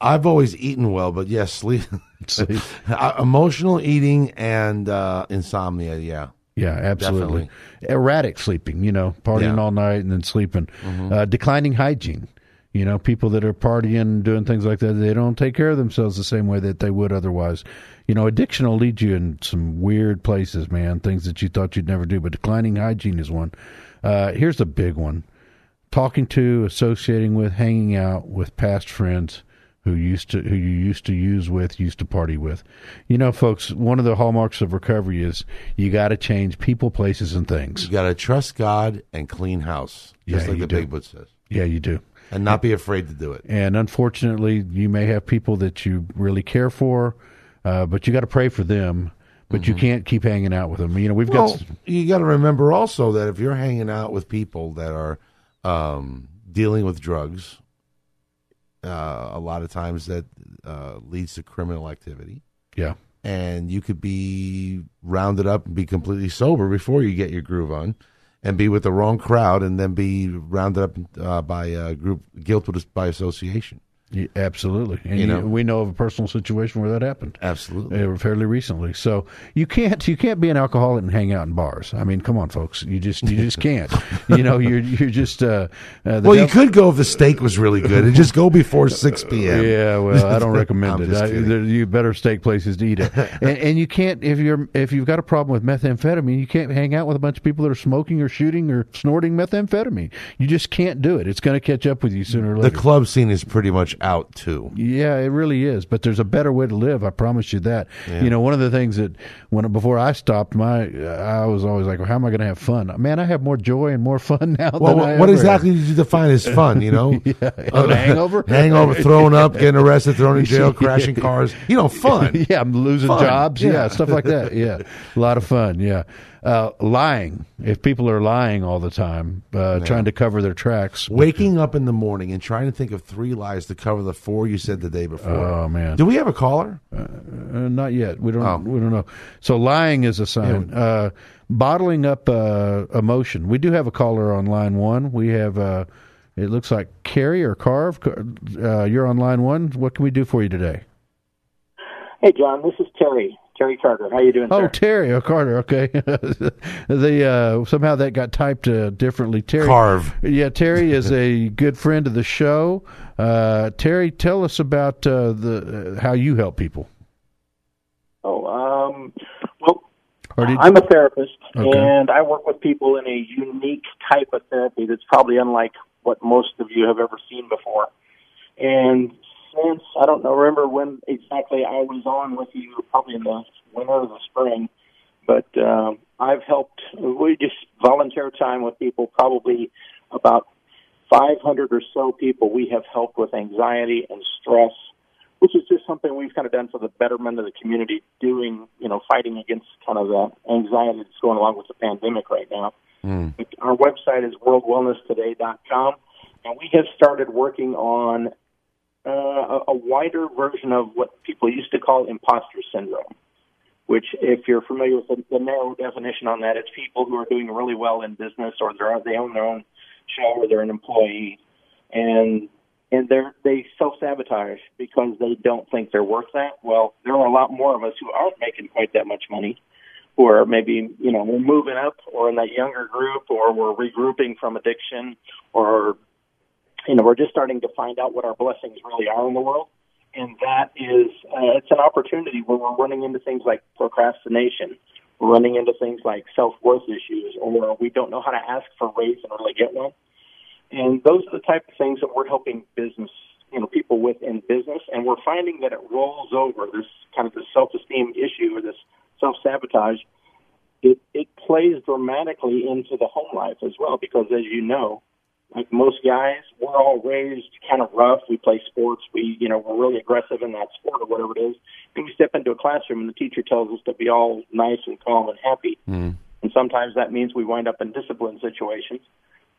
I've always eaten well, but yes, sleep, Uh, emotional eating and uh, insomnia. Yeah, Yeah, absolutely. Definitely. Erratic sleeping, you know, partying Yeah. Mm-hmm. all night and then sleeping. Uh, declining hygiene. You know, people that are partying, doing things like that, they don't take care of themselves the same way that they would otherwise. You know, addiction will lead you in some weird places, man, things that you thought you'd never do, but declining hygiene is one. Uh, here's a big one talking to, associating with, hanging out with past friends who used to who you used to use with, used to party with. You know, folks, one of the hallmarks of recovery is you got to change people, places, and things. you got to trust God and clean house, just Yeah, like the do. Big Book says, Yeah, you do. and not be afraid to do it. And unfortunately, you may have people that you really care for, uh, but you got to pray for them. But you can't keep hanging out with them. You know, we've Well, got you got to remember also that if you're hanging out with people that are um, dealing with drugs, uh, a lot of times that uh, leads to criminal activity. yeah, and you could be rounded up and be completely sober before you get your groove on, and be with the wrong crowd, and then be rounded up uh, by a group guilt with- by association. Yeah, absolutely. And You you we know of a personal situation where that happened. Absolutely. uh, fairly recently. So you can't you can't be an alcoholic and hang out in bars. I mean, come on, folks, you just you just can't. you know, you're you're just. Uh, uh, the Well, you could go if the steak was really good, and just go before six p.m. Yeah, well, I don't recommend it. I, there, you better steak places to eat it, and, and you can't if you're if you've got a problem with methamphetamine, you can't hang out with a bunch of people that are smoking or shooting or snorting methamphetamine. You just can't do it. It's going to catch up with you sooner or later. The club scene is pretty much out too. Yeah, it really is. But there's a better way to live. I promise you that. You know, one of the things that when before I stopped, my I was always like, well, how am I going to have fun? Man, I have more joy and more fun now. Well, than what, I what ever exactly did you define as fun? You know, uh, An hangover? hangover, thrown up, getting arrested, thrown in jail, crashing cars. You know, fun. yeah, I'm losing Fun, jobs. Yeah. yeah. stuff like that. Yeah, a lot of fun. Yeah, uh, lying. If people are lying all the time, uh, trying to cover their tracks. Waking up in the morning and trying to think of three lies to cover the four you said the day before. Oh man. Do we have a caller? Uh, not yet. We don't. Oh. We don't know. So lying is a sign. Uh, bottling up uh, emotion. We do have a caller on line one. We have. Uh, it looks like Carrie or Carve. Uh, you're on line one. What can we do for you today? Hey, John, this is Terry. Terry Carter. How you doing, Oh, sir? Terry or Carter. Okay. the uh, somehow that got typed uh, differently. Terry Carve. Yeah, Terry is a good friend of the show. Uh, Terry, tell us about uh, the uh, how you help people. Oh, um, well, did I'm a therapist, Okay. and I work with people in a unique type of therapy that's probably unlike what most of you have ever seen before. And I don't know, remember when exactly I was on with you, probably in the winter or the spring, but um, I've helped. We just volunteer time with people. Probably about 500 or so people we have helped with anxiety and stress, which is just something we've kind of done for the betterment of the community, doing you know fighting against kind of the anxiety that's going along with the pandemic right now. Mm. Our website is worldwellnesstoday.com, and we have started working on uh, a, a wider version of what people used to call imposter syndrome. Which, if you're familiar with the, the narrow definition on that, it's people who are doing really well in business, or they're, they own their own show, or they're an employee, and and they're they self sabotage because they don't think they're worth that. Well, there are a lot more of us who aren't making quite that much money, who are maybe you know we're moving up, or in that younger group, or we're regrouping from addiction, or you know we're just starting to find out what our blessings really are in the world, and that is uh, it's an opportunity where we're running into things like procrastination. We're running into things like self worth issues, or we don't know how to ask for raise and really get one. And those are the type of things that we're helping business, you know, people with in business. And we're finding that it rolls over this kind of this self-esteem issue or this self-sabotage. It, it plays dramatically into the home life as well, because as you know, like most guys, we're all raised kind of rough. We play sports. We, you know, we're really aggressive in that sport or whatever it is. And we step into a classroom and the teacher tells us to be all nice and calm and happy. Mm. And sometimes that means we wind up in discipline situations.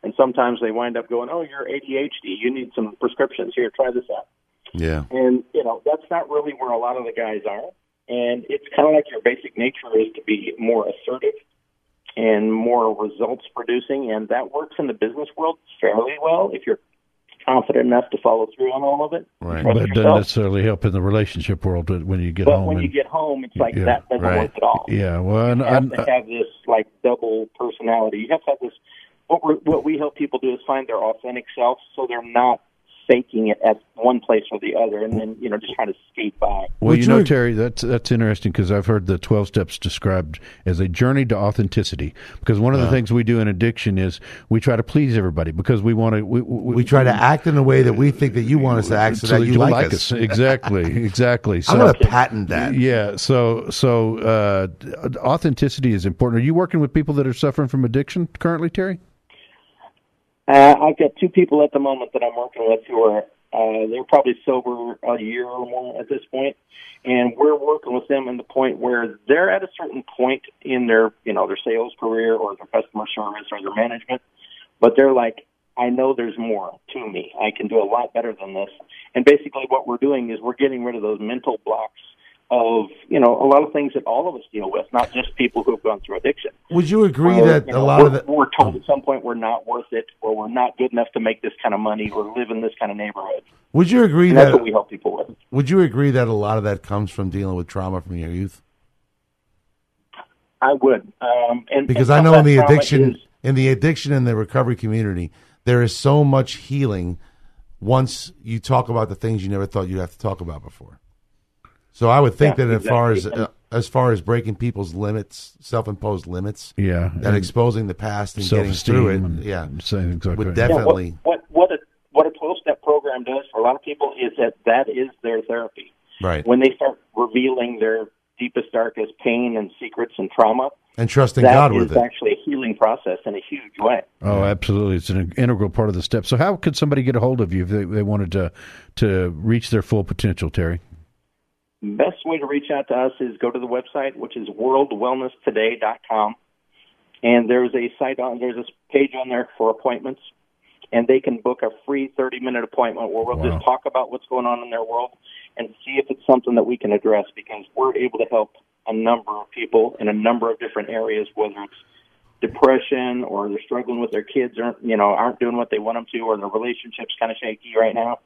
And sometimes they wind up going, "Oh, you're ADHD. You need some prescriptions. Here, try this out." Yeah. And you know that's not really where a lot of the guys are. And it's kind of like your basic nature is to be more assertive and more results producing, and that works in the business world fairly well if you're confident enough to follow through on all of it. Right. But it doesn't necessarily help in the relationship world when you get but home. when and, you get home, it's like Yeah, that doesn't right. work at all. yeah, well, and, You have and, to have this like double personality. You have to have this. What what we help people do is find their authentic self, so they're not faking it at one place or the other, and then you know just trying to skate by. Well, Would you you know, ag- Terry, that's that's interesting because I've heard the twelve steps described as a journey to authenticity. Because one of the things we do in addiction is we try to please everybody because we want to. We, we, We try to act in a way that we think that you want us to act, so, that you you'll like, us. exactly, exactly. So, I'm going to patent that. Yeah. So, so uh, authenticity is important. Are you working with people that are suffering from addiction currently, Terry? Uh, I've got two people at the moment that I'm working with who are uh, they're probably sober a year or more at this point, and we're working with them in the point where they're at a certain point in their you know their sales career or their customer service or their management, but they're like, I know there's more to me. I can do a lot better than this. And basically, what we're doing is we're getting rid of those mental blocks of you know a lot of things that all of us deal with, not just people who have gone through addiction. Would you agree Or, that you a lot we're, of the we're told at some point we're not worth it, or we're not good enough to make this kind of money, or live in this kind of neighborhood. would you agree And that's that what we help people with. would you agree that a lot of that comes from dealing with trauma from your youth? I would, um, and Because and I know in the addiction is- in the addiction and the recovery community, there is so much healing once you talk about the things you never thought you'd have to talk about before. So I would think Yeah, that as far as uh, as far as breaking people's limits, self-imposed limits, Yeah. and exposing the past and getting through it, and yeah, saying things would that. Yeah, definitely. what what what a what a twelve step program does for a lot of people is that that is their therapy. Right. When they start revealing their deepest, darkest pain and secrets and trauma, and trusting that God is with it. actually a healing process in a huge way. Oh, absolutely! It's an integral part of the step. So, how could somebody get a hold of you if they, they wanted to to reach their full potential, Terry? Best way to reach out to us is go to the website, which is worldwellnesstoday.com, and there's a site on there's a page on there for appointments, and they can book a free 30 minute appointment where we'll Wow. just talk about what's going on in their world and see if it's something that we can address because we're able to help a number of people in a number of different areas, whether it's depression or they're struggling with their kids aren't you know aren't doing what they want them to or their relationship's kind of shaky right now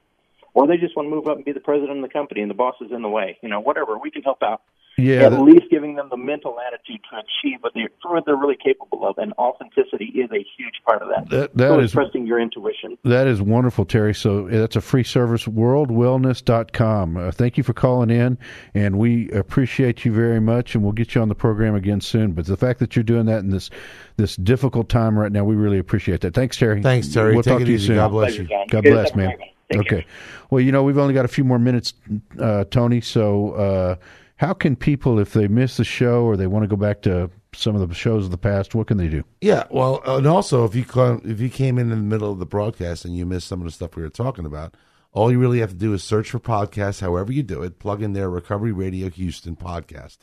or they just want to move up and be the president of the company and the boss is in the way you know whatever we can help out Yeah, at that- least giving them the mental attitude to achieve what they're, what they're really capable of and authenticity is a huge part of that That- that so is- trusting your intuition That is wonderful, Terry. So that's a free service, worldwellness.com. Uh, thank you for calling in, and we appreciate you very much, and we'll get you on the program again soon. But the fact that you're doing that in this this difficult time right now, we really appreciate that. Thanks, Terry. Thanks, Terry. We'll Take talk it to you easy. soon. God bless you. God bless, have a man. Take okay. care. Well, you know, we've only got a few more minutes, uh, Tony. So, uh, how can people, if they miss the show or they want to go back to some of the shows of the past, what can they do? Yeah, well, and also if you come, if you came in in the middle of the broadcast and you missed some of the stuff we were talking about, all you really have to do is search for podcasts, however you do it, plug in their Recovery Radio Houston podcast,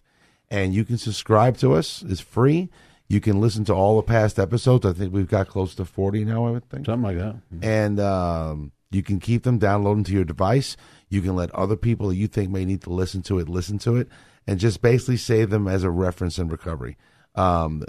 and you can subscribe to us. It's free. You can listen to all the past episodes. I think we've got close to forty now. I would think something like that. And um, you can keep them, download them to your device. You can let other people that you think may need to listen to it listen to it, and just basically save them as a reference in recovery. Um,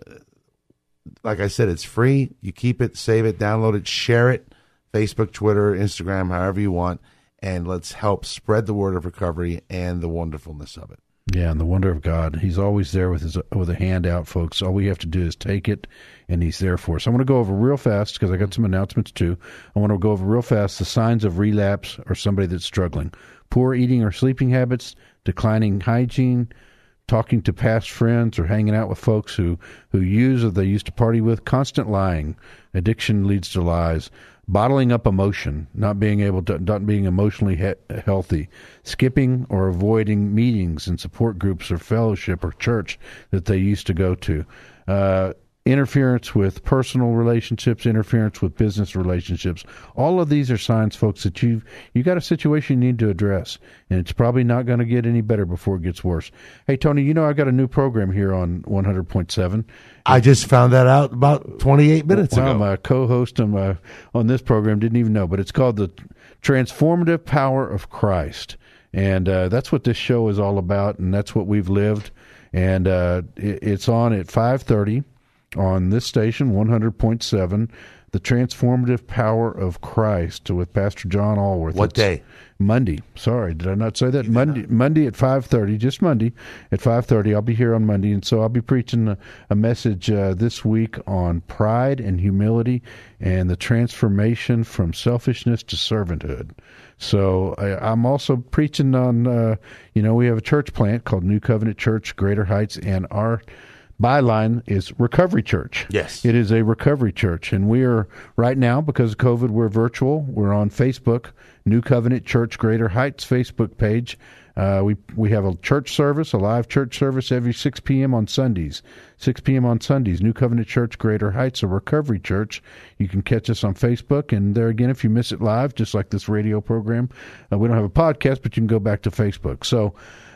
like I said, it's free. You keep it, save it, download it, share it, Facebook, Twitter, Instagram, however you want, and let's help spread the word of recovery and the wonderfulness of it. Yeah, and the wonder of God. He's always there with his with a hand out, folks. All we have to do is take it, and He's there for us. I want to go over real fast because I got some announcements too. I want to go over real fast the signs of relapse or somebody that's struggling: poor eating or sleeping habits, declining hygiene, talking to past friends or hanging out with folks who, who use or they used to party with, constant lying. Addiction leads to lies. Bottling up emotion, not being able to, not being emotionally he- healthy, skipping or avoiding meetings and support groups or fellowship or church that they used to go to. Uh, interference with personal relationships, interference with business relationships. All of these are signs, folks, that you've you got a situation you need to address, and it's probably not going to get any better before it gets worse. Hey, Tony, you know I've got a new program here on 100.7. I just found that out about 28 minutes well, ago. My co-host on, my, on this program didn't even know, but it's called the Transformative Power of Christ, and uh, that's what this show is all about, and that's what we've lived. And uh, it, it's on at 5:30 on this station, 100.7, The Transformative Power of Christ with Pastor John Allworth. What It's day? Monday. Sorry, did I not say that? Monday Monday at 5:30, just Monday at 5:30. I'll be here on Monday and so I'll be preaching a, a message uh, this week on pride and humility and the transformation from selfishness to servanthood. So I, I'm also preaching on uh, you know, we have a church plant called New Covenant Church Greater Heights and our byline is Recovery Church. Yes. It is a recovery church. And we are, right now, because of COVID, we're virtual. We're on Facebook, New Covenant Church Greater Heights Facebook page. Uh, we we have a church service, a live church service every 6 p.m. on Sundays. 6 p.m. on Sundays. New Covenant Church Greater Heights, a recovery church. You can catch us on Facebook. And there again, if you miss it live, just like this radio program, uh, we don't have a podcast, but you can go back to Facebook. So,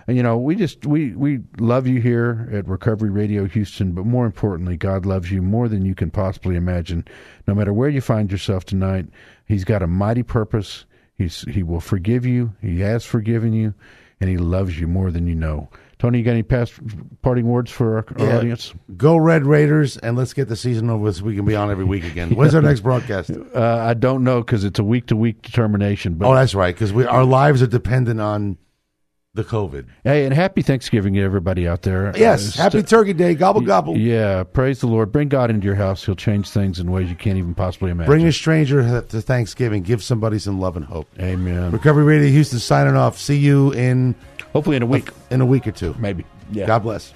you know, we just we we love you here at Recovery Radio Houston, but more importantly, God loves you more than you can possibly imagine. No matter where you find yourself tonight, He's got a mighty purpose. He's He will forgive you. He has forgiven you, and He loves you more than you know. Tony, you got any past parting words for our, our Yeah. audience? Go Red Raiders, and let's get the season over so we can be on every week again. When's our next broadcast? Uh, I don't know because it's a week to week determination. But Oh, that's right, because we our lives are dependent on the COVID. hey, and happy Thanksgiving to everybody out there. Yes, Uh, Happy st- Turkey Day, gobble gobble. Yeah, praise the Lord. Bring God into your house. He'll change things in ways you can't even possibly imagine. Bring a stranger to Thanksgiving. Give somebody some love and hope. Amen. Recovery Radio Houston signing off. See you in hopefully in a week. In a week or two, maybe. Yeah. God bless.